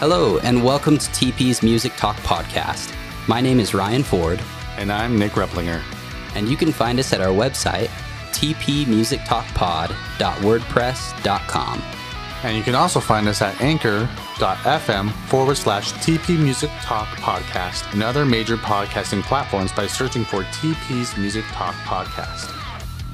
Hello, and welcome to TP's Music Talk Podcast. My name is Ryan Ford, And I'm Nick Replinger. and you can find us at our website, tpmusictalkpod.wordpress.com. And you can also find us at anchor.fm forward slash TP Music Talk Podcast and other major podcasting platforms by searching for TP's Music Talk Podcast.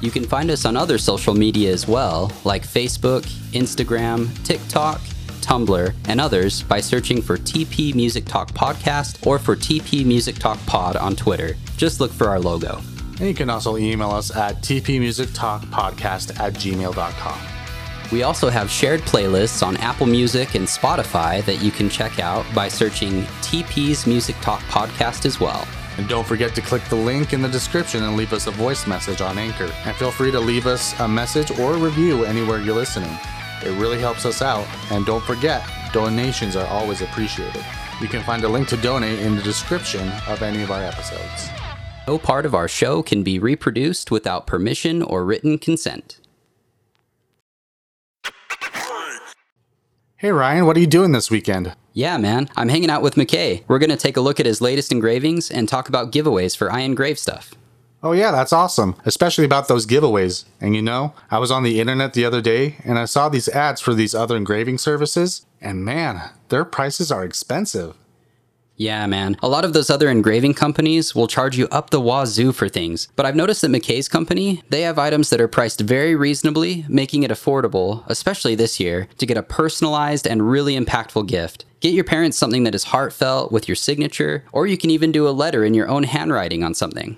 You can find us on other social media as well, like Facebook, Instagram, TikTok, Tumblr, and others by searching for TP Music Talk Podcast or for TP Music Talk Pod on Twitter. Just look for our logo. And you can also email us at tpmusictalkpodcast at gmail.com. We also have shared playlists on Apple Music and Spotify that you can check out by searching TP's Music Talk Podcast as well. And don't forget to click the link in the description and leave us a voice message on Anchor. And feel free to leave us a message or a review anywhere you're listening. It really helps us out. And don't forget, donations are always appreciated. You can find a link to donate in the description of any of our episodes. No part of our show can be reproduced without permission or written consent. Hey Ryan, what are you doing this weekend? Yeah, man, I'm hanging out with McKay. We're going to take a look at his latest engravings and talk about giveaways for I Engrave stuff. Oh, yeah, that's awesome, especially about those giveaways. And you know, I was on the internet the other day and I saw these ads for these other engraving services, and man, their prices are expensive. Yeah, man. A lot of those other engraving companies will charge you up the wazoo for things. But I've noticed that McKay's company, they have items that are priced very reasonably, making it affordable, especially this year, to get a personalized and really impactful gift. Get your parents something that is heartfelt with your signature, or you can even do a letter in your own handwriting on something.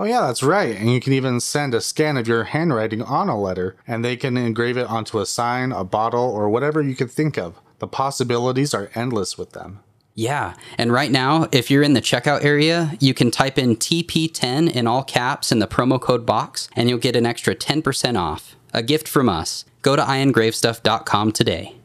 Oh, yeah, that's right. And you can even send a scan of your handwriting on a letter, and they can engrave it onto a sign, a bottle, or whatever you could think of. The possibilities are endless with them. Yeah, and right now, if you're in the checkout area, you can type in TP10 in all caps in the promo code box, and you'll get an extra 10% off. A gift from us. Go to iengravestuff.com today.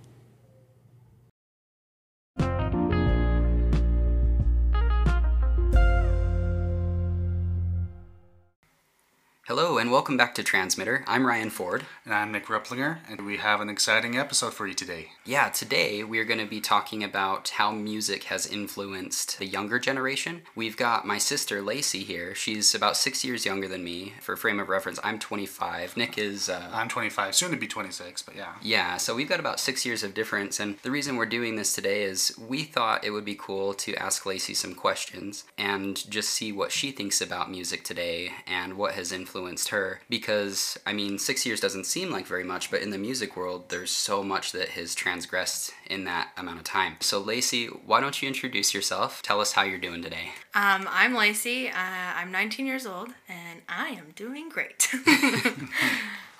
Hello, and welcome back to Transmitter. I'm Ryan Ford. And I'm Nick Replinger, and we have an exciting episode for you today. Yeah, today we're going to be talking about how music has influenced the younger generation. We've got my sister Lacey here. She's about six years younger than me. For frame of reference, I'm 25. Nick is. Uh, I'm 25, soon to be 26, but yeah. yeah, so we've got about six years of difference, and the reason we're doing this today is we thought it would be cool to ask Lacey some questions and just see what she thinks about music today and what has influenced her. Because, I mean, six years doesn't seem like very much, but in the music world, there's so much that has transgressed in that amount of time. So, Lacey, why don't you introduce yourself? Tell us how you're doing today. Um, I'm Lacey. Uh, I'm 19 years old, and I am doing great.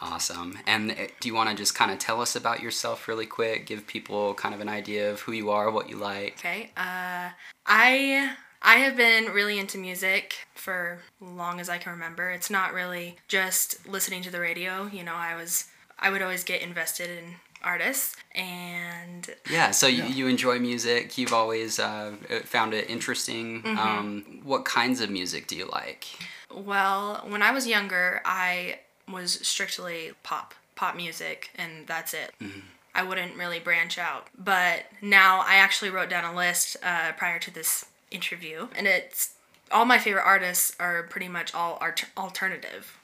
Awesome. And uh, do you want to just kind of tell us about yourself really quick? Give people kind of an idea of who you are, what you like. okay. Uh, I I have been really into music for long as I can remember. It's not really just listening to the radio. You know, I was I would always get invested in artists and Yeah, so you, you enjoy music. You've always uh, found it interesting. Um, what kinds of music do you like? Well, when I was younger, I was strictly pop, pop music, and that's it. I wouldn't really branch out. But now I actually wrote down a list uh, prior to this interview, and it's all my favorite artists are pretty much all art- alternative.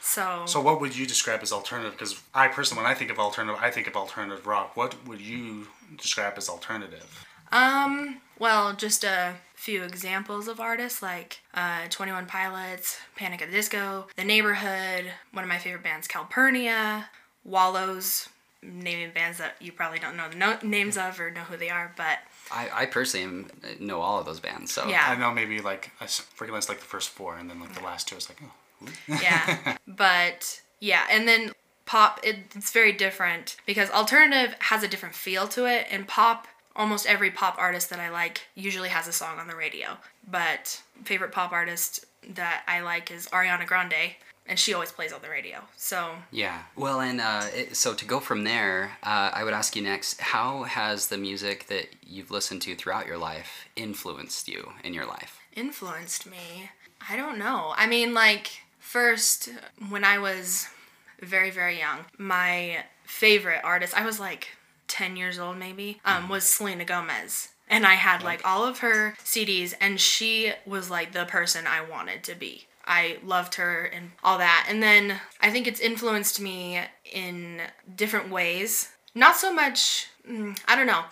So, So what would you describe as alternative? Because I personally, when I think of alternative, I think of alternative rock. What would you describe as alternative? um, well, just a few examples of artists like uh, 21 Pilots, Panic at the Disco, The Neighborhood, one of my favorite bands, Calpurnia, Wallows, naming bands that you probably don't know the no- names of or know who they are, but I, I personally am, uh, know all of those bands. So Yeah. I know maybe like I s- recognize like the first four, and then like the last two is like, oh, yeah but yeah and then pop it, it's very different because alternative has a different feel to it and pop almost every pop artist that i like usually has a song on the radio but favorite pop artist that i like is ariana grande and she always plays on the radio so Yeah. Well, and uh, it, so to go from there, uh, I would ask you next how has the music that you've listened to throughout your life influenced you in your life? influenced me i don't know i mean like first when i was very very young my favorite artist i was like 10 years old maybe, um, was Selena Gomez. And I had like all of her CDs, and she was like the person I wanted to be. I loved her and all that. And then I think it's influenced me in different ways. Not so much, mm, I don't know.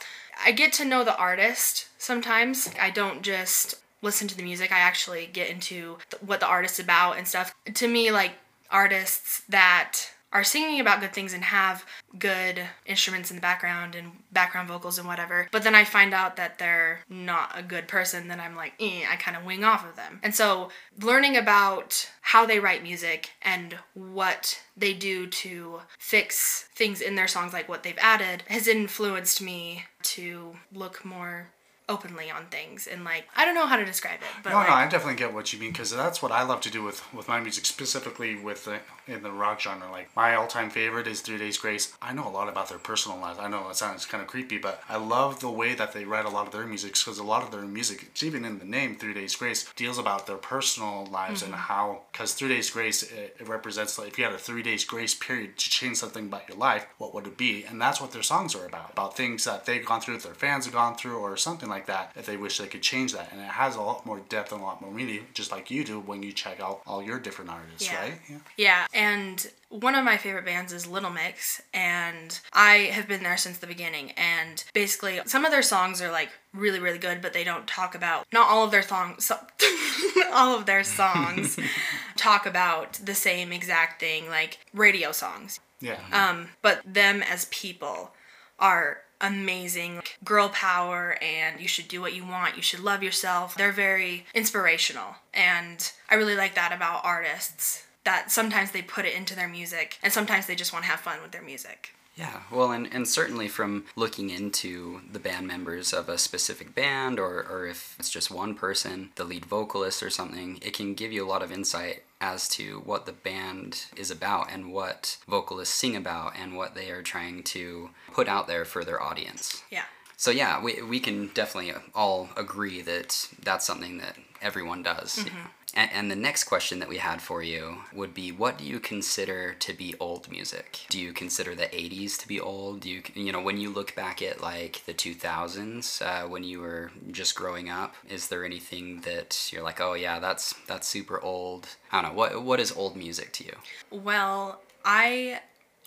I get to know the artist sometimes. I don't just listen to the music, I actually get into what the artist's about and stuff. To me, like artists that are singing about good things and have good instruments in the background and background vocals and whatever. But then I find out that they're not a good person, then I'm like, eh, I kind of wing off of them. And so learning about how they write music and what they do to fix things in their songs, like what they've added, has influenced me to look more openly on things and like I don't know how to describe it, but No, like, no, I definitely get what you mean because that's what I love to do with with my music, specifically with the, in the rock genre. Like my all time favorite is Three Days Grace. I know a lot about their personal lives. I know it sounds kind of creepy, but I love the way that they write a lot of their music because a lot of their music, it's even in the name Three Days Grace, deals about their personal lives and mm-hmm. how because Three Days Grace it, it represents like if you had a three days grace period to change something about your life, what would it be? And that's what their songs are about about things that they've gone through, that their fans have gone through, or something like that. If they wish they could change that, and it has a lot more depth and a lot more meaning, just like you do when you check out all your different artists, Yeah. right? Yeah. Yeah, and one of my favorite bands is Little Mix, and I have been there since the beginning. And basically, some of their songs are like really, really good, but they don't talk about not all of their songs. So, all of their songs talk about the same exact thing, like radio songs. Yeah. Um, but them as people are amazing girl power and you should do what you want you should love yourself. They're very inspirational and i really like that about artists that sometimes they put it into their music and sometimes they just want to have fun with their music. Yeah, well, and, and certainly from looking into the band members of a specific band, or, or if it's just one person, the lead vocalist or something, it can give you a lot of insight as to what the band is about and what vocalists sing about and what they are trying to put out there for their audience. yeah So, yeah, we, we can definitely all agree that that's something that everyone does. And, and the next question that we had for you would be what do you consider to be old music? Do you consider the 80s to be old? Do you, you know, when you look back at like the 2000s, uh, when you were just growing up, is there anything that you're like, oh yeah, that's that's super old? I don't know. What what is old music to you? Well, I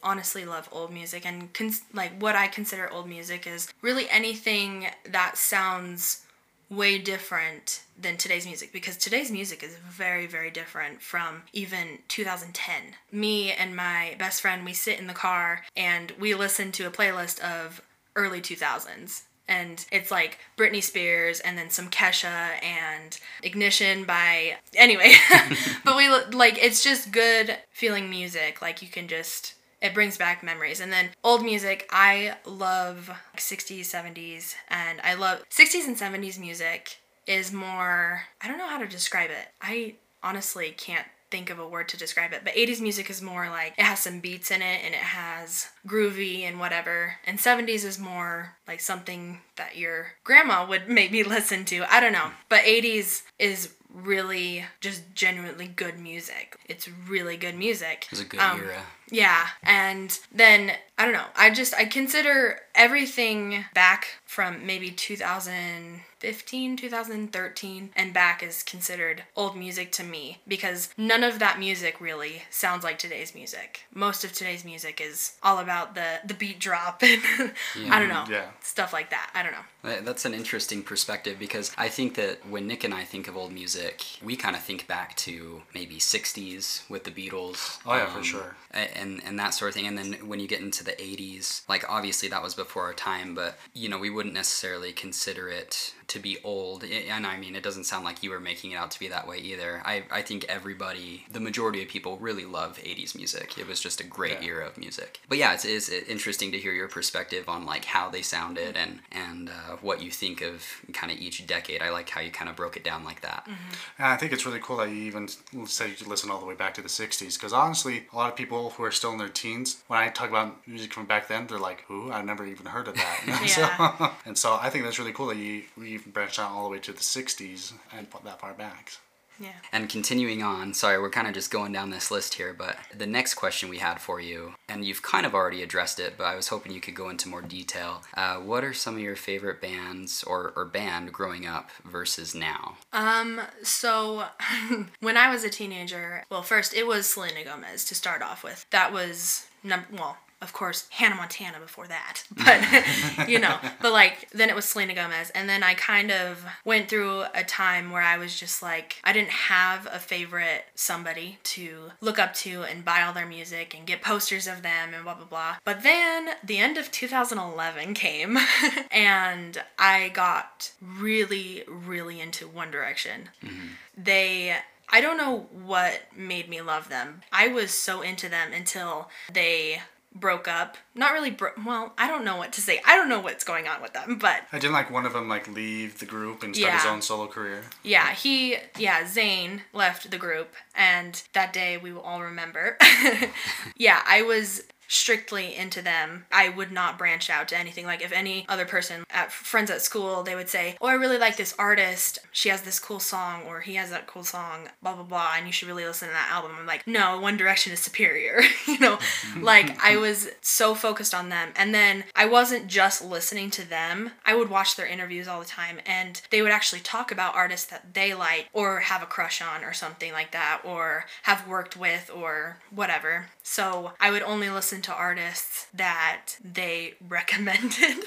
honestly love old music, and cons- like what I consider old music is really anything that sounds way different than today's music because today's music is very very different from even 2010 me and my best friend we sit in the car and we listen to a playlist of early 2000s and it's like Britney Spears and then some Kesha and Ignition by anyway. But we like it's just good feeling music. Like you can just it brings back memories. And then old music I love 60s 70s and I love 60s and 70s music is more I don't know how to describe it. I honestly can't think of a word to describe it but 80s music is more like it has some beats in it and it has groovy and whatever. And 70s is more like something that your grandma would maybe listen to. I don't know. But 80s is really just genuinely good music. It's really good music. It's a good Um, era. Yeah, and then I don't know. I just I consider everything back from maybe 2015, 2013 and back is considered old music to me because none of that music really sounds like today's music. Most of today's music is all about the the beat drop and I don't know. Yeah. Stuff like that. I don't know. That's an interesting perspective because I think that when Nick and I think of old music, we kind of think back to maybe 60s with the Beatles. Oh, yeah, for um, sure. a- And, and that sort of thing. And then when you get into the 80s, like obviously that was before our time, but you know, we wouldn't necessarily consider it to be old. And I mean, it doesn't sound like you were making it out to be that way either. I, I think everybody, the majority of people really love 80s music. It was just a great Yeah. era of music. But yeah, it's, it's interesting to hear your perspective on like how they sounded and, and uh, what you think of kind of each decade. I like how you kind of broke it down like that. And I think it's really cool that you even said you listen all the way back to the 60s. Because honestly, a lot of people who are still in their teens, when I talk about music from back then, they're like, who? I've never even heard of that. Yeah. so, and so I think that's really cool that you, you even branched out all the way to the 60s and put that far back. Yeah. And continuing on, sorry, we're kind of just going down this list here, but the next question we had for you, and you've kind of already addressed it, but I was hoping you could go into more detail. Uh, what are some of your favorite bands or, or band growing up versus now? Um, so when I was a teenager, well, first it was Selena Gomez to start off with. That was number well, of course, Hannah Montana before that. But you know, but like then it was Selena Gomez and then I kind of went through a time where I was just like I didn't have a favorite somebody to look up to and buy all their music and get posters of them and blah blah blah. But then the end of 2011 came and I got really really into One Direction. Mm-hmm. They I don't know what made me love them. I was so into them until they broke up. Not really bro- well, I don't know what to say. I don't know what's going on with them, but I didn't like one of them like leave the group and start his own solo career. yeah, he yeah, Zayn left the group and that day we will all remember. yeah, I was strictly into them. I would not branch out to anything. Like if any other person at friends at school, they would say, "Oh, I really like this artist. She has this cool song or he has that cool song, blah blah blah, and you should really listen to that album." I'm like, "No, One Direction is superior." you know, like I was so focused on them. And then I wasn't just listening to them. I would watch their interviews all the time and they would actually talk about artists that they like or have a crush on or something like that or have worked with or whatever. So I would only listen to artists that they recommended.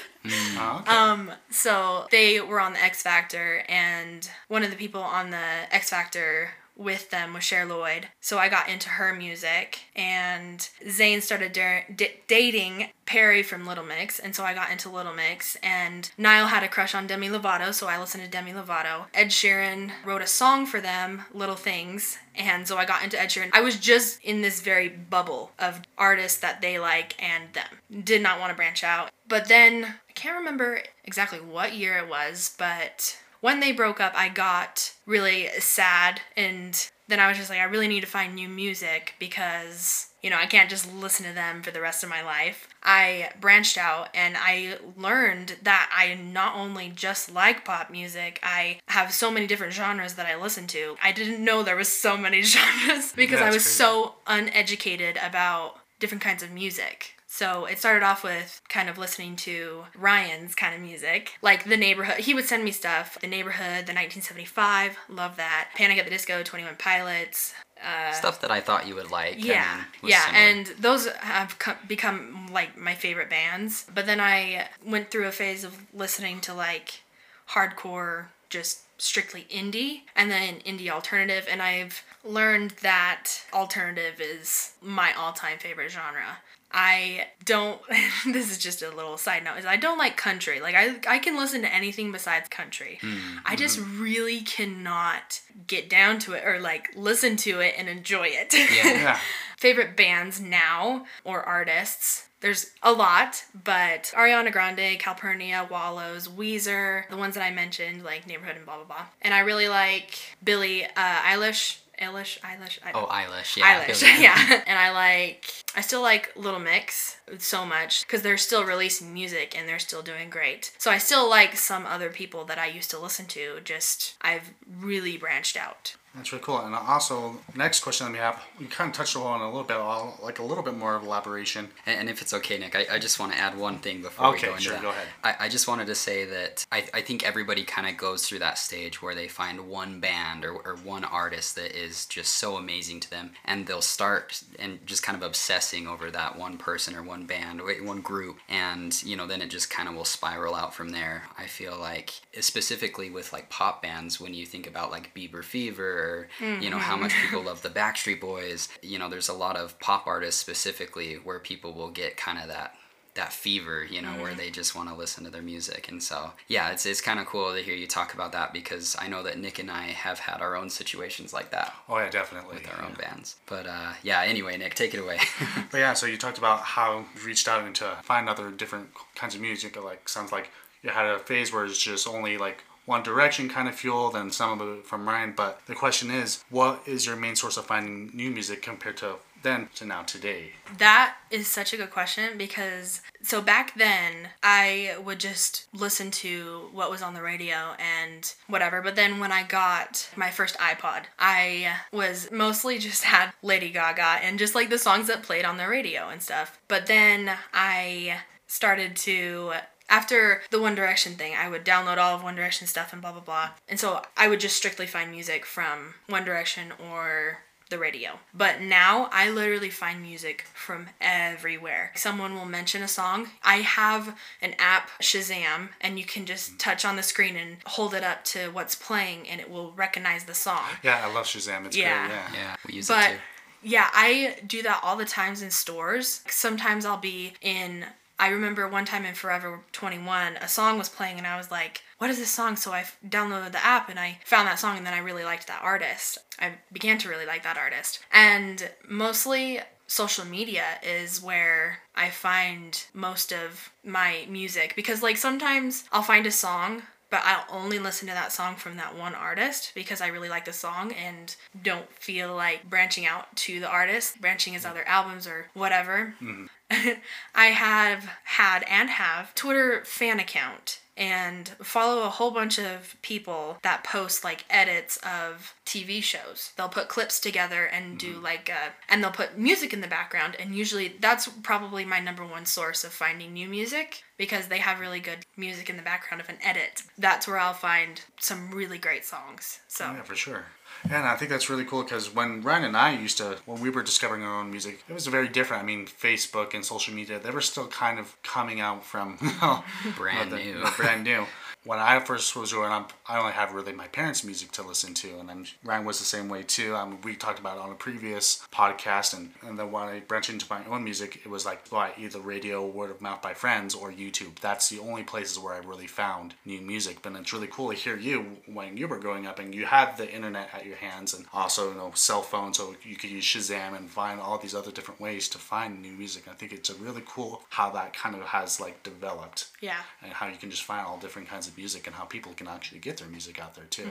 Oh, okay. Um, so they were on the X Factor, and one of the people on the X Factor with them was Cher Lloyd. So I got into her music, and Zayn started d- dating Perrie from Little Mix, and so I got into Little Mix. And Niall had a crush on Demi Lovato, so I listened to Demi Lovato. Ed Sheeran wrote a song for them, Little Things, and so I got into Ed Sheeran. I was just in this very bubble of artists that they like and them. Did not want to branch out. But then I can't remember exactly what year it was, but when they broke up, I got really sad and then I was just like, I really need to find new music because, you know, I can't just listen to them for the rest of my life. I branched out and I learned that I not only just like pop music, I have so many different genres that I listen to. I didn't know there was so many genres because I was crazy. so uneducated about different kinds of music. So it started off with kind of listening to Ryan's kind of music, like The Neighborhood. He would send me stuff. The Neighborhood, The 1975, love that. Panic at the Disco, 21 Pilots. Uh, stuff that I thought you would like. Yeah, was yeah, similar. and those have co- become like my favorite bands. But then I went through a phase of listening to like hardcore, just strictly indie, and then indie alternative, and I've learned that alternative is my all-time favorite genre. I don't. this is just a little side note. Is I don't like country. Like I, I can listen to anything besides country. I just really cannot get down to it or like listen to it and enjoy it. Yeah. yeah. favorite bands now or artists. There's a lot, but Ariana Grande, Calpurnia, Wallows, Weezer, the ones that I mentioned, like Neighborhood and blah blah blah. And I really like Billie uh, Eilish. Eilish, Eilish. I, Oh, Eilish. Yeah. Eilish, yeah. And I like, I still like Little Mix so much because they're still releasing music and they're still doing great. So I still like some other people that I used to listen to. Just I've really branched out. That's really cool. And also, next question that we have, we kind of touched on a little bit, I'll- like a little bit more of elaboration. And, and if it's okay, Nick, I, I just want to add one thing before we Okay, go into sure, that. go ahead. I, I just wanted to say that I, I think everybody kind of goes through that stage where they find one band or, or one artist that is just so amazing to them, and they'll start and just kind of obsessing over that one person or one band or one group, and you know then it just kind of will spiral out from there. I feel like specifically with like pop bands, when you think about like Bieber Fever, or you know how much people love the Backstreet Boys, you know there's a lot of pop artists specifically where people will get kind of that that fever, you know, where they just want to listen to their music. And so, yeah, it's, it's kind of cool to hear you talk about that because I know that Nick and I have had our own situations like that Oh, yeah, definitely. with our own bands. But uh, yeah, anyway, Nick, take it away. But yeah, so you talked about how you reached out into find other different kinds of music. Like sounds like you had a phase where it's just only like one direction kind of fuel, then some of it from Ryan. But the question is, what is your main source of finding new music compared to then to now today? That is such a good question because so back then I would just listen to what was on the radio and whatever. But then when I got my first iPod, I was mostly just had Lady Gaga and just like the songs that played on the radio and stuff. But then I started to after the One Direction thing, I would download all of One Direction stuff and blah blah blah. And so I would just strictly find music from One Direction or the radio. But now I literally find music from everywhere. Someone will mention a song. I have an app, Shazam, and you can just mm. touch on the screen and hold it up to what's playing and it will recognize the song. Yeah, I love Shazam. It's Yeah. great. Yeah. Yeah, we use But it too. yeah, I do that all the times in stores. Sometimes I'll be in. I remember one time in Forever 21, a song was playing, and I was like, What is this song? So I f- downloaded the app and I found that song, and then I really liked that artist. I began to really like that artist. And mostly social media is where I find most of my music because, like, sometimes I'll find a song but I'll only listen to that song from that one artist because I really like the song and don't feel like branching out to the artist, branching his other albums or whatever. Mm-hmm. I have had and have Twitter fan account and follow a whole bunch of people that post like edits of TV shows. They'll put clips together and do like uh and they'll put music in the background and usually that's probably my number one source of finding new music because they have really good music in the background of an edit. That's where I'll find some really great songs. So Yeah, for sure. And I think that's really cool because when Ryan and I used to, when we were discovering our own music, it was very different. I mean, Facebook and social media, they were still kind of coming out from Brand the- new. brand new. When I first was growing up, I only had really my parents' music to listen to, and then Ryan was the same way too. Um, we talked about it on a previous podcast, and, and then when I branched into my own music, it was like by either radio, word of mouth by friends, or YouTube. That's the only places where I really found new music. But it's really cool to hear you when you were growing up and you had the internet at your hands, and also you know cell phone, so you could use Shazam and find all these other different ways to find new music. I think it's a really cool how that kind of has like developed yeah. and how you can just find all different kinds of music and how people can actually get their music out there too.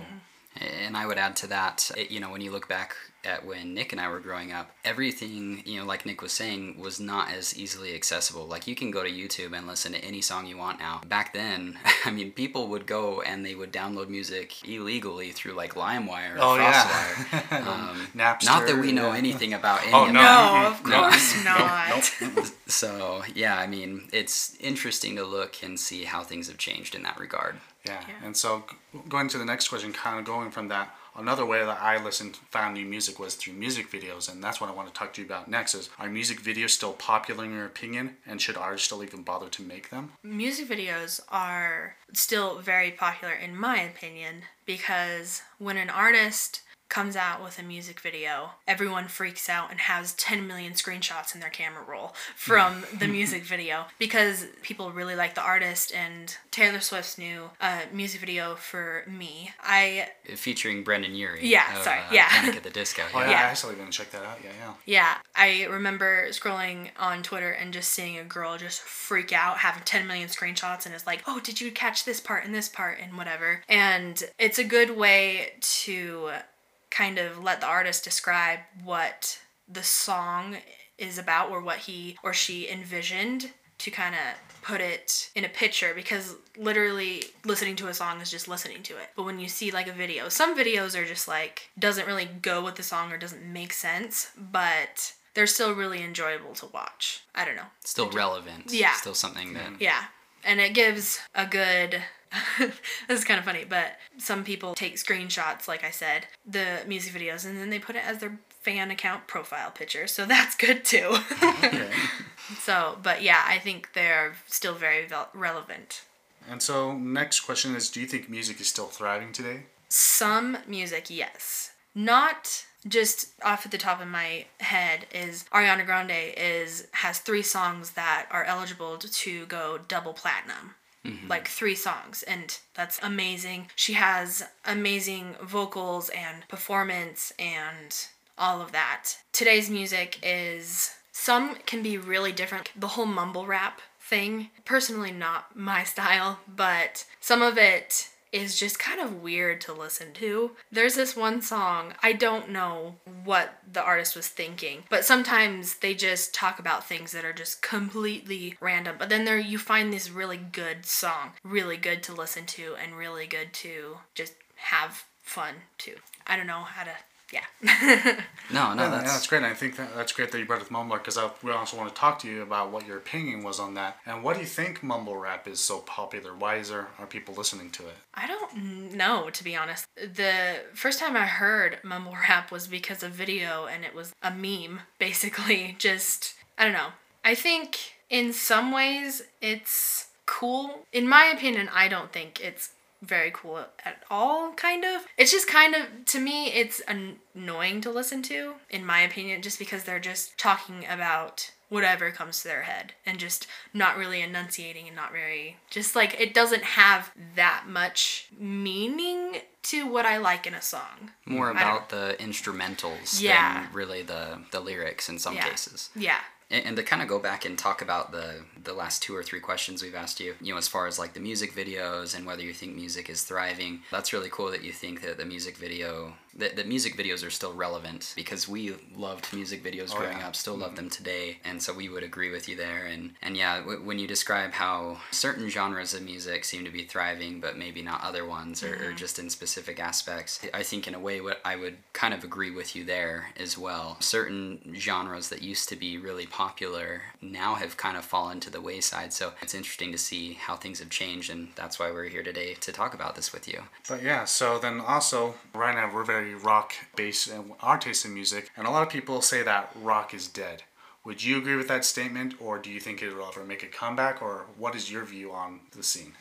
And I would add to that, you know, when you look back at when Nick and I were growing up, everything, you know, like Nick was saying, was not as easily accessible. Like you can go to YouTube and listen to any song you want now. Back then, I mean, people would go and they would download music illegally through like LimeWire or Oh, yeah. Um, Napster, not that we know yeah. anything about any Oh, of no. that. No, of course not. So yeah, I mean, it's interesting to look and see how things have changed in that regard. Yeah. Yeah. And so going to the next question, kind of going from that, another way that I listened, found new music was through music videos, and that's what I want to talk to you about next. Is are music videos still popular in your opinion, and should artists still even bother to make them? Music videos are still very popular in my opinion because when an artist comes out with a music video, everyone freaks out and has 10 million screenshots in their camera roll from the music video because people really like the artist and Taylor Swift's new uh, music video for me. I Featuring Brendon Urie. Yeah, of, sorry, uh, yeah. Panic at the Disco. Oh yeah, Yeah. I still even check that out. Yeah, yeah. Yeah, I remember scrolling on Twitter and just seeing a girl just freak out, having 10 million screenshots, and it's like, oh, did you catch this part and this part and whatever. And it's a good way to kind of let the artist describe what the song is about or what he or she envisioned to kind of put it in a picture because literally listening to a song is just listening to it. But when you see like a video, some videos are just like doesn't really go with the song or doesn't make sense, but they're still really enjoyable to watch. I don't know. Still relevant. Yeah. Still something that. Yeah. And it gives a good this is kind of funny, but some people take screenshots, like I said, the music videos, and then they put it as their fan account profile picture. So that's good too. Okay. so, but yeah, I think they're still very vel- relevant. and so next question is, do you think music is still thriving today? Some music, yes. Not just off at the top of my head is Ariana Grande is has three songs that are eligible to go double platinum. Mm-hmm. Like three songs, and that's amazing. She has amazing vocals and performance and all of that. Today's music is some can be really different. The whole mumble rap thing, personally not my style, but some of it is just kind of weird to listen to. There's this one song, I don't know what the artist was thinking, but sometimes they just talk about things that are just completely random. But then there you find this really good song, really good to listen to and really good to just have fun too. I don't know how to yeah. No, no, Yeah, that's, that's great. And I think that, that's great that you brought up Mumbler because we also want to talk to you about what your opinion was on that and what do you think mumble rap is so popular? Why is there are people listening to it? I don't know, to be honest. The first time I heard mumble rap was because of video, and it was a meme, basically. Just, I don't know. I think in some ways it's cool. In my opinion, I don't think it's very cool at all, kind of. It's just kind of, to me, it's annoying to listen to, in my opinion, just because they're just talking about whatever comes to their head and just not really enunciating and not very just like it doesn't have that much meaning to what I like in a song. more about the instrumentals Yeah. than really the, the lyrics in some Yeah. cases. Yeah. And, to kind of go back and talk about the the last two or three questions we've asked you, you know, as far as like the music videos and whether you think music is thriving, that's really cool that you think that the music video that, that music videos are still relevant because we loved music videos Oh, growing yeah. up, still love mm-hmm. them today, and so we would agree with you there. And and yeah, w- when you describe how certain genres of music seem to be thriving, but maybe not other ones, or, or mm-hmm. just in specific aspects, I think in a way what I would kind of agree with you there as well. Certain genres that used to be really popular now have kind of fallen to the wayside. So it's interesting to see how things have changed, and that's why we're here today to talk about this with you. But yeah, so then also right now we're very rock based in our taste in music, and a lot of people say that rock is dead. Would you agree with that statement, or do you think it will ever make a comeback, or what is your view on the scene?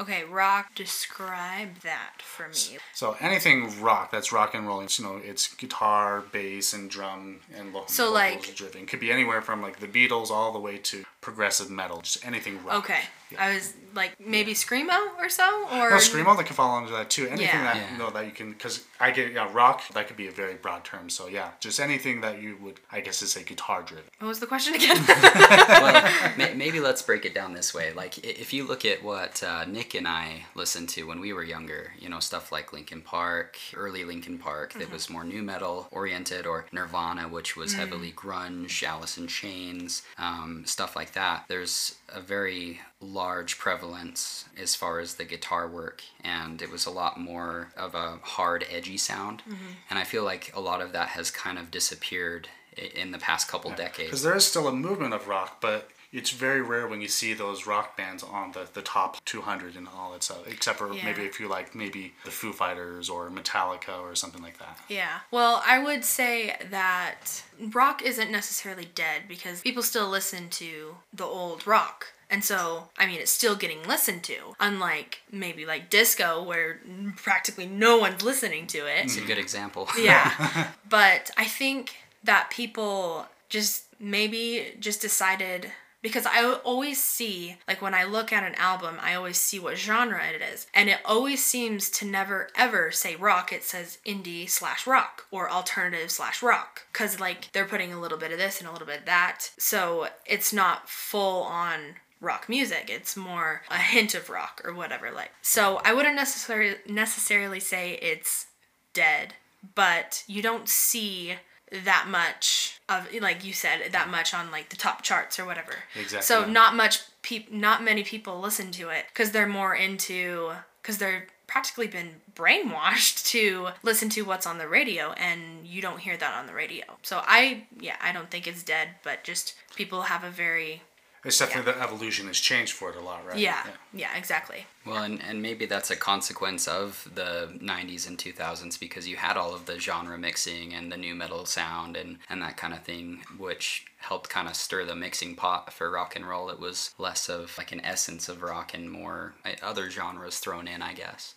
Okay, rock, describe that for me. So anything rock that's rock and roll, it's, you know, it's guitar, bass, and drum and lo- So, vocals like- driven. Could be anywhere from like the Beatles all the way to progressive metal, just anything rock. Okay. I was like maybe screamo or so or No, screamo that could fall under that too. Anything Yeah. that Yeah. you know that you can, because I get yeah, rock that could be a very broad term. So yeah, just anything that you would, I guess, is say guitar driven. What was the question again? well, may, maybe let's break it down this way. Like, if you look at what uh, Nick and I listened to when we were younger, you know, stuff like Linkin Park, early Linkin Park, that was mm-hmm. more nu metal oriented, or Nirvana, which was mm. heavily grunge, Alice in Chains, um, stuff like that. There's a very large prevalence as far as the guitar work, and it was a lot more of a hard, edgy sound. Mm-hmm. And I feel like a lot of that has kind of disappeared in the past couple decades. Because there is still a movement of rock, but it's very rare when you see those rock bands on the, the top 200 and all that stuff. Except for Yeah. maybe if you like maybe the Foo Fighters or Metallica or something like that. Yeah. Well, I would say that rock isn't necessarily dead because people still listen to the old rock. And so, I mean, it's still getting listened to. Unlike maybe like disco, where practically no one's listening to it. It's a good example. Yeah. but I think that people just maybe just decided because I always see like when I look at an album, I always see what genre it is, and it always seems to never ever say rock. It says indie slash rock or alternative slash rock because like they're putting a little bit of this and a little bit of that, so it's not full on rock music. It's more a hint of rock or whatever. Like so, I wouldn't necessarily necessarily say it's dead, but you don't see that much of like you said that much on like the top charts or whatever. Exactly, So not much peop not many people listen to it cuz they're more into cuz they're practically been brainwashed to listen to what's on the radio and you don't hear that on the radio. So I yeah, I don't think it's dead, but just people have a very It's definitely the evolution has changed for it a lot, right? yeah, yeah, exactly. Well, and, and maybe that's a consequence of the 90s and 2000s because you had all of the genre mixing and the nu metal sound and, and that kind of thing, which helped kind of stir the mixing pot for rock and roll. It was less of like an essence of rock and more uh, other genres thrown in, I guess.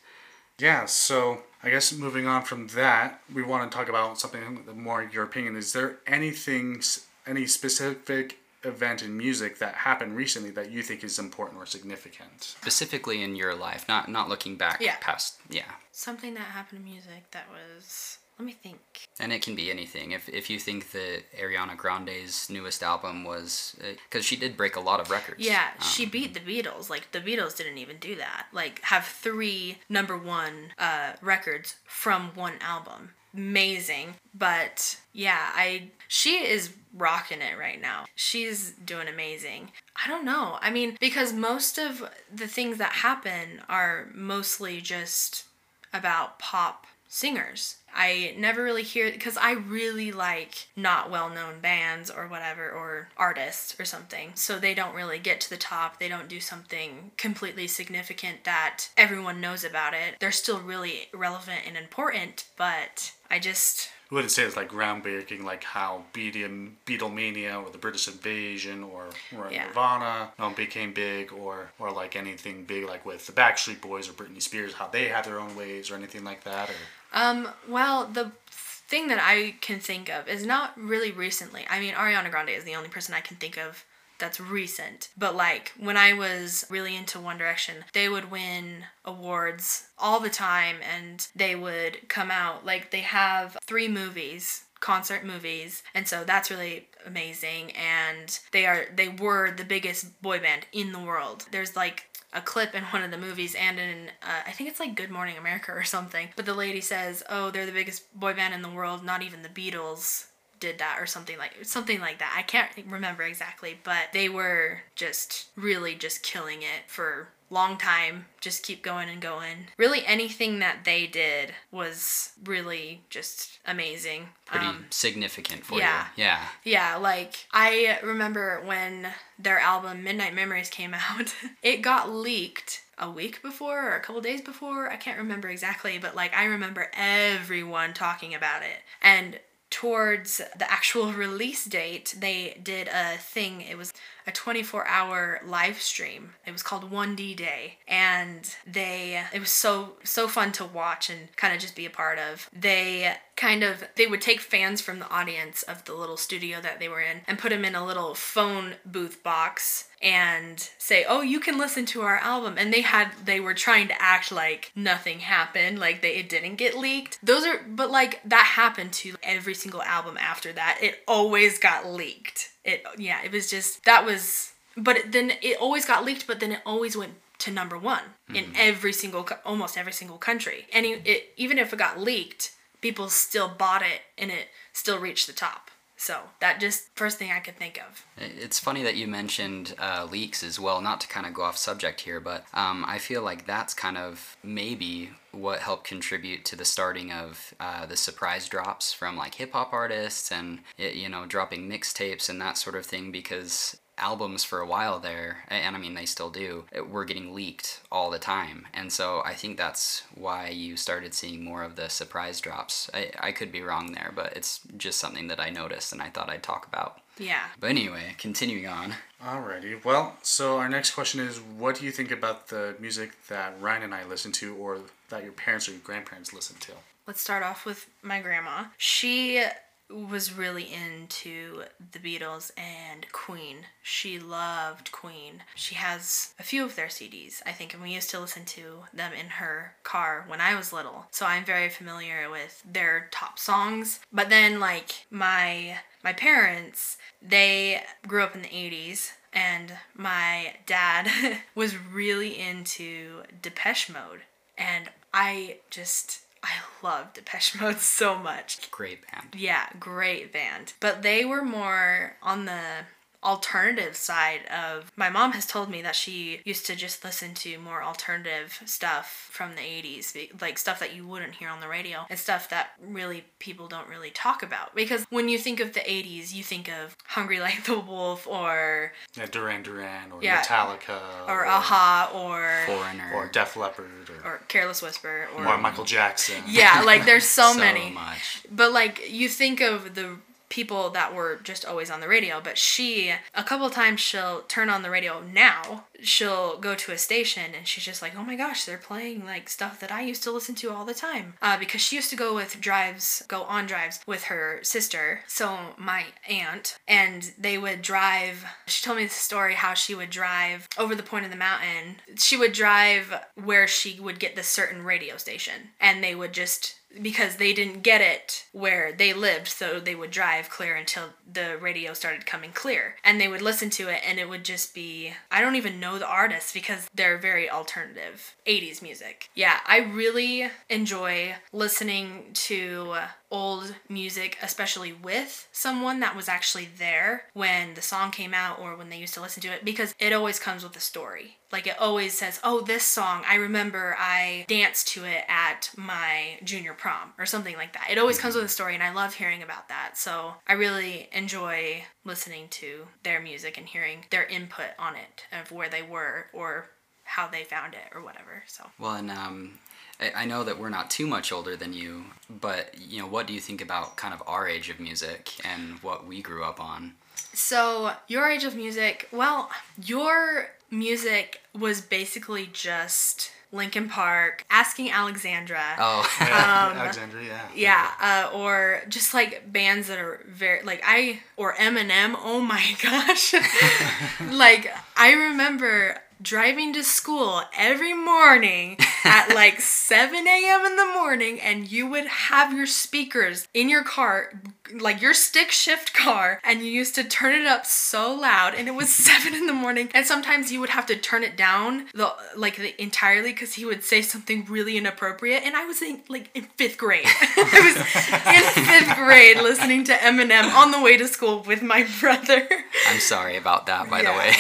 Yeah, so I guess moving on from that, we want to talk about something more your opinion. Is there anything, any specific event in music that happened recently that you think is important or significant? Specifically in your life, not not looking back Yeah. past, yeah. Something that happened in music that was let me think. And it can be anything. If, if you think that Ariana Grande's newest album was, because she did break a lot of records. Yeah, Um, she beat the Beatles. Like the Beatles didn't even do that. Like have three number one uh, records from one album. Amazing. But yeah, I she is rocking it right now. She's doing amazing. I don't know. I mean, because most of the things that happen are mostly just about pop singers. I never really hear because I really like not well known bands or whatever or artists or something. So they don't really get to the top. They don't do something completely significant that everyone knows about it. They're still really relevant and important, but I just I wouldn't say it's like groundbreaking, like how Beatle, Beatlemania or the British Invasion or, or Yeah. Nirvana um, became big, or or like anything big like with the Backstreet Boys or Britney Spears, how they had their own waves or anything like that. Or Um, well, the thing that I can think of is not really recently. I mean, Ariana Grande is the only person I can think of that's recent. But like when I was really into One Direction, they would win awards all the time and they would come out like they have three movies concert movies and so that's really amazing and they are they were the biggest boy band in the world there's like a clip in one of the movies and in uh, I think it's like Good Morning America or something. But the lady says, "Oh, they're the biggest boy band in the world. Not even the Beatles did that or something like something like that. I can't remember exactly, but they were just really just killing it for long time. Just keep going and going. Really anything that they did was really just amazing. pretty Um, significant for yeah. you. Yeah. yeah, like I remember when their album Midnight Memories came out, it got leaked a week before or a couple days before. I can't remember exactly, but like I remember everyone talking about it. And towards the actual release date, they did a thing. It was a 24 hour live stream. It was called 1D Day. And they, it was so, so fun to watch and kind of just be a part of. They kind of, they would take fans from the audience of the little studio that they were in and put them in a little phone booth box and say, "Oh, you can listen to our album." And they had they were trying to act like nothing happened, like they it didn't get leaked. Those are but like that happened to every single album after that. It always got leaked. It yeah, it was just that was but it, then it always got leaked, but then it always went to number 1 in hmm. every single almost every single country. And it, it even if it got leaked, people still bought it and it still reached the top. So that just first thing I could think of. It's funny that you mentioned uh, leaks as well, not to kind of go off subject here, but um, I feel like that's kind of maybe what helped contribute to the starting of uh, the surprise drops from like hip hop artists and, it, you know, dropping mixtapes and that sort of thing because albums for a while there, and I mean they still do, it- were getting leaked all the time. And so I think that's why you started seeing more of the surprise drops. I, I could be wrong there, but it's just something that I noticed and I thought I'd talk about. Yeah. But anyway, continuing on. Alrighty. Well, so our next question is what do you think about the music that Ryan and I listen to or that your parents or your grandparents listen to? Let's start off with my grandma. She was really into the Beatles and Queen. She loved Queen. She has a few of their CDs, I think, and we used to listen to them in her car when I was little. So I'm very familiar with their top songs. But then like my my parents, they grew up in the 80s and my dad was really into Depeche Mode and I just I love Depeche Mode so much. Great band. Yeah, great band. But they were more on the alternative side of my mom has told me that she used to just listen to more alternative stuff from the 80s like stuff that you wouldn't hear on the radio and stuff that really people don't really talk about because when you think of the 80s you think of hungry like the wolf or Yeah, Duran Duran or Yeah. Metallica or a-ha or Foreigner. or Def Leppard or, or careless whisper or, or Michael Jackson. yeah like there's so, so many much. But like you think of the people that were just always on the radio, but she a couple times she'll turn on the radio now. she'll go to a station and she's just like, oh my gosh, they're playing like stuff that I used to listen to all the time. Uh, because she used to go with drives, go on drives with her sister, so my aunt, and they would drive. She told me the story how she would drive over the point of the mountain. She would drive where she would get this certain radio station, and they would just because they didn't get it where they lived, so they would drive clear until the radio started coming clear. And they would listen to it, and it would just be I don't even know the artists because they're very alternative 80s music. Yeah, I really enjoy listening to old music, especially with someone that was actually there when the song came out or when they used to listen to it, because it always comes with a story. Like it always says, oh, this song, I remember I danced to it at my junior prom or something like that. It always comes with a story, and I love hearing about that. So I really enjoy listening to their music and hearing their input on it of where they were or how they found it or whatever. So Well, and um, I- I know that we're not too much older than you, but you know, what do you think about kind of our age of music and what we grew up on? So, your age of music, well, your music was basically just Linkin Park, Asking Alexandria. Oh, Yeah, Alexandria. Yeah, uh, or just like bands that are very like I or Eminem. Oh my gosh! like I remember driving to school every morning at like 7 a.m. in the morning, and you would have your speakers in your car, like your stick shift car, and you used to turn it up so loud, and it was 7 in the morning, and sometimes you would have to turn it down the like the entirely because he would say something really inappropriate, and I was in like in fifth grade. I was in fifth grade listening to Eminem on the way to school with my brother. I'm sorry about that, by Yeah. the way.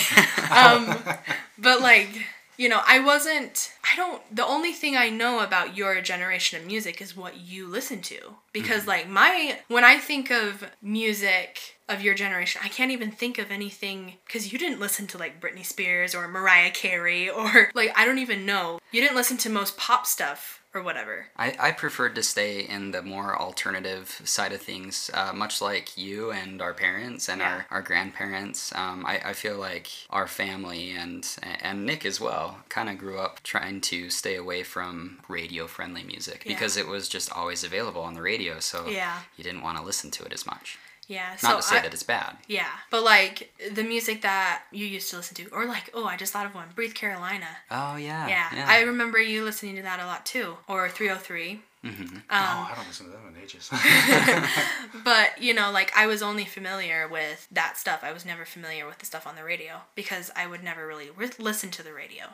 Um, But like, you know, I wasn't I don't the only thing I know about your generation of music is what you listen to. Because mm-hmm. like my when I think of music of your generation, I can't even think of anything cuz you didn't listen to like Britney Spears or Mariah Carey or like I don't even know. You didn't listen to most pop stuff or whatever. I, I preferred to stay in the more alternative side of things, uh, much like you and our parents and Yeah. our, our grandparents. Um, I, I feel like our family and and Nick as well kind of grew up trying to stay away from radio friendly music Yeah. because it was just always available on the radio, so Yeah. you didn't want to listen to it as much. Yeah. Not so to say I- that it's bad. Yeah, but like the music that you used to listen to, or like, oh, I just thought of one, Breathe Carolina. Oh yeah. Yeah, I remember you listening to that a lot too, or 3OH!3. Mm-hmm. oh, I don't listen to them in ages. But you know, like I was only familiar with that stuff. I was never familiar with the stuff on the radio because I would never really re- listen to the radio.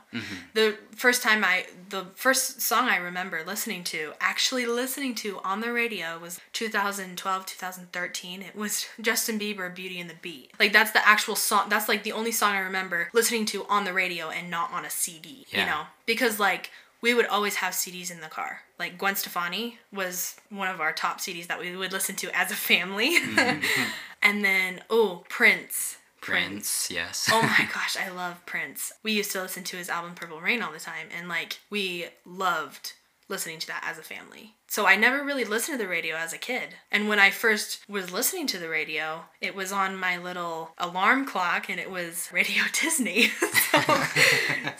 The first time I, the first song I remember listening to, actually listening to on the radio was 2012, 2013. It was Justin Bieber, "Beauty and the Beat." Like that's the actual song. That's like the only song I remember listening to on the radio and not on a CD. Yeah. You know, because like we would always have CDs in the car. Like Gwen Stefani was one of our top CDs that we would listen to as a family. Mm-hmm. and then, oh, Prince. Prince, yes. oh my gosh, I love Prince. We used to listen to his album Purple Rain all the time, and like we loved listening to that as a family. So I never really listened to the radio as a kid. And when I first was listening to the radio, it was on my little alarm clock and it was Radio Disney. so,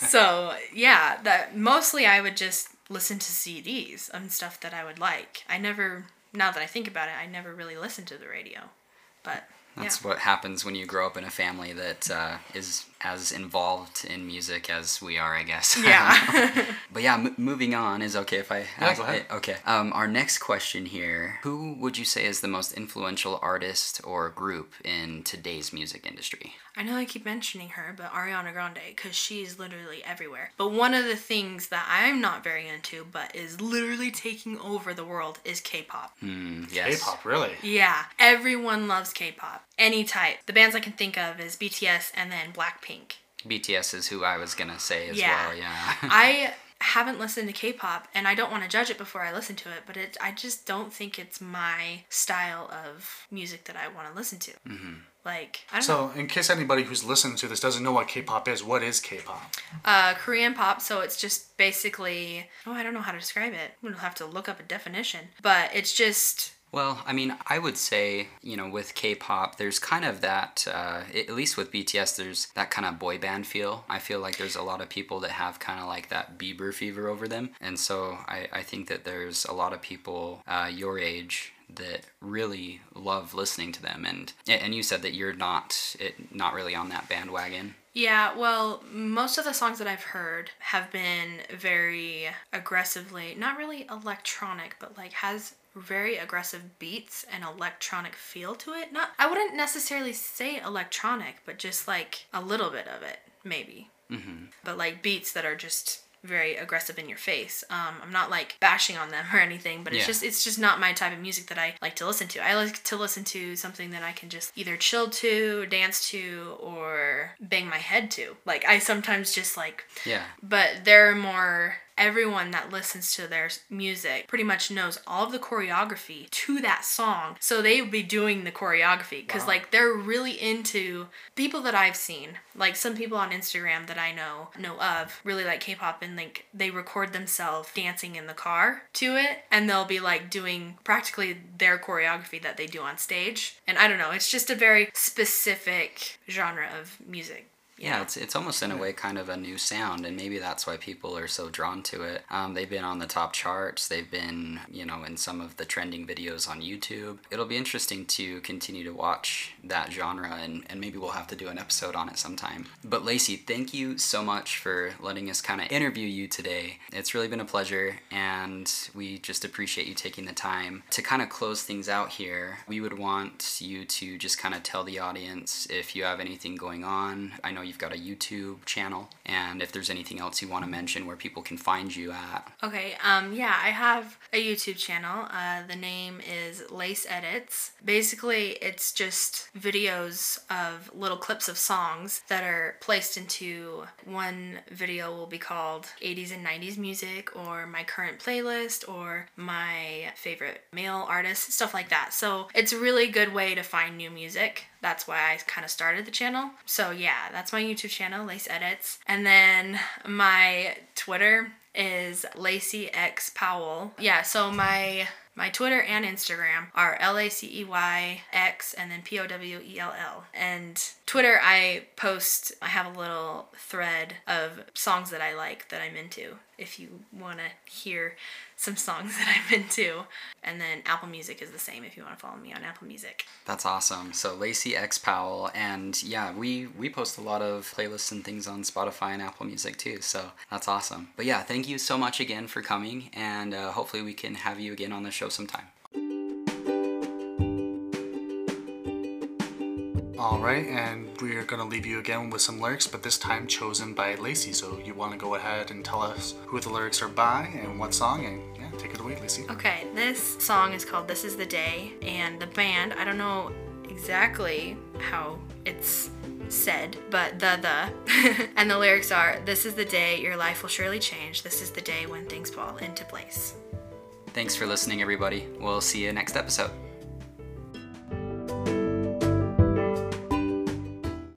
so yeah, that mostly I would just listen to CDs and stuff that I would like. I never now that I think about it, I never really listened to the radio. But That's yeah. what happens when you grow up in a family that uh, is as involved in music as we are, I guess. Yeah. but yeah, m- moving on is okay if I. Yeah, go ahead. Okay. Um, our next question here: Who would you say is the most influential artist or group in today's music industry? I know I keep mentioning her, but Ariana Grande, because she's literally everywhere. But one of the things that I'm not very into, but is literally taking over the world, is K pop. Mm, yes. K-pop, really? Yeah, everyone loves K pop. Any type. The bands I can think of is BTS and then Blackpink. BTS is who I was gonna say as Yeah. well. Yeah. I haven't listened to K-pop and I don't want to judge it before I listen to it, but it I just don't think it's my style of music that I want to listen to. Mm-hmm. Like I don't know. So, in case anybody who's listening to this doesn't know what K-pop is, what is K-pop? uh, Korean pop, so it's just basically oh I don't know how to describe it. We'll have to look up a definition, but it's just Well, I mean, I would say, you know, with K pop, there's kind of that, uh, at least with BTS, there's that kind of boy band feel. I feel like there's a lot of people that have kind of like that Bieber fever over them. And so I, I think that there's a lot of people uh, your age that really love listening to them and and you said that you're not it, not really on that bandwagon Yeah, well, most of the songs that I've heard have been very aggressively, not really electronic, but like has very aggressive beats and electronic feel to it. Not I wouldn't necessarily say electronic, but just like a little bit of it, maybe. Mm-hmm. But like beats that are just very aggressive in your face. Um, I'm not like bashing on them or anything, but it's Yeah. just it's just not my type of music that I like to listen to. I like to listen to something that I can just either chill to, dance to, or bang my head to. Like I sometimes just like yeah but they're more everyone that listens to their music pretty much knows all of the choreography to that song. So they would be doing the choreography because like they're really into people that i've seen. Like some people on instagram that i know know of really like k-pop and like they record themselves dancing in the car to it and they'll be like doing practically their choreography that they do on stage. And i don't know it's just a very specific genre of music Yeah, it's it's almost in a way kind of a new sound, and maybe that's why people are so drawn to it. Um, they've been on the top charts. They've been, you know, in some of the trending videos on YouTube. It'll be interesting to continue to watch that genre, and, and maybe we'll have to do an episode on it sometime. But Lacey, thank you so much for letting us kind of interview you today. It's really been a pleasure, and we just appreciate you taking the time to kind of close things out here. We would want you to just kind of tell the audience if you have anything going on. I know you've got a YouTube channel, and if there's anything else you want to mention where people can find you at. Okay, um, yeah, I have a YouTube channel. Uh, the name is Lace Edits. Basically, it's just videos of little clips of songs that are placed into one video will be called 80s and 90s music or my current playlist or my favorite male artists, stuff like that. So it's a really good way to find new music. That's why I kind of started the channel. So yeah, that's my YouTube channel, Lace Edits. And then my Twitter is Lacey X Powell. Yeah, so my my Twitter and Instagram are L A C E Y X and then P O W E L L. And Twitter, I post, I have a little thread of songs that I like that I'm into if you want to hear some songs that I'm into. And then Apple Music is the same if you want to follow me on Apple Music. That's awesome. So Lacey X Powell, and yeah, we we post a lot of playlists and things on Spotify and Apple Music too. So that's awesome. But yeah, thank you so much again for coming, and uh, hopefully we can have you again on the show sometime. All right, and we're gonna leave you again with some lyrics, but this time chosen by Lacey. So you want to go ahead and tell us who the lyrics are by and what song, and yeah, take it away, Lacey. Okay, this song is called This Is the Day, and the band, I don't know exactly how it's said, but the the and the lyrics are This is the day your life will surely change. This is the day when things fall into place. Thanks for listening, everybody. We'll see you next episode.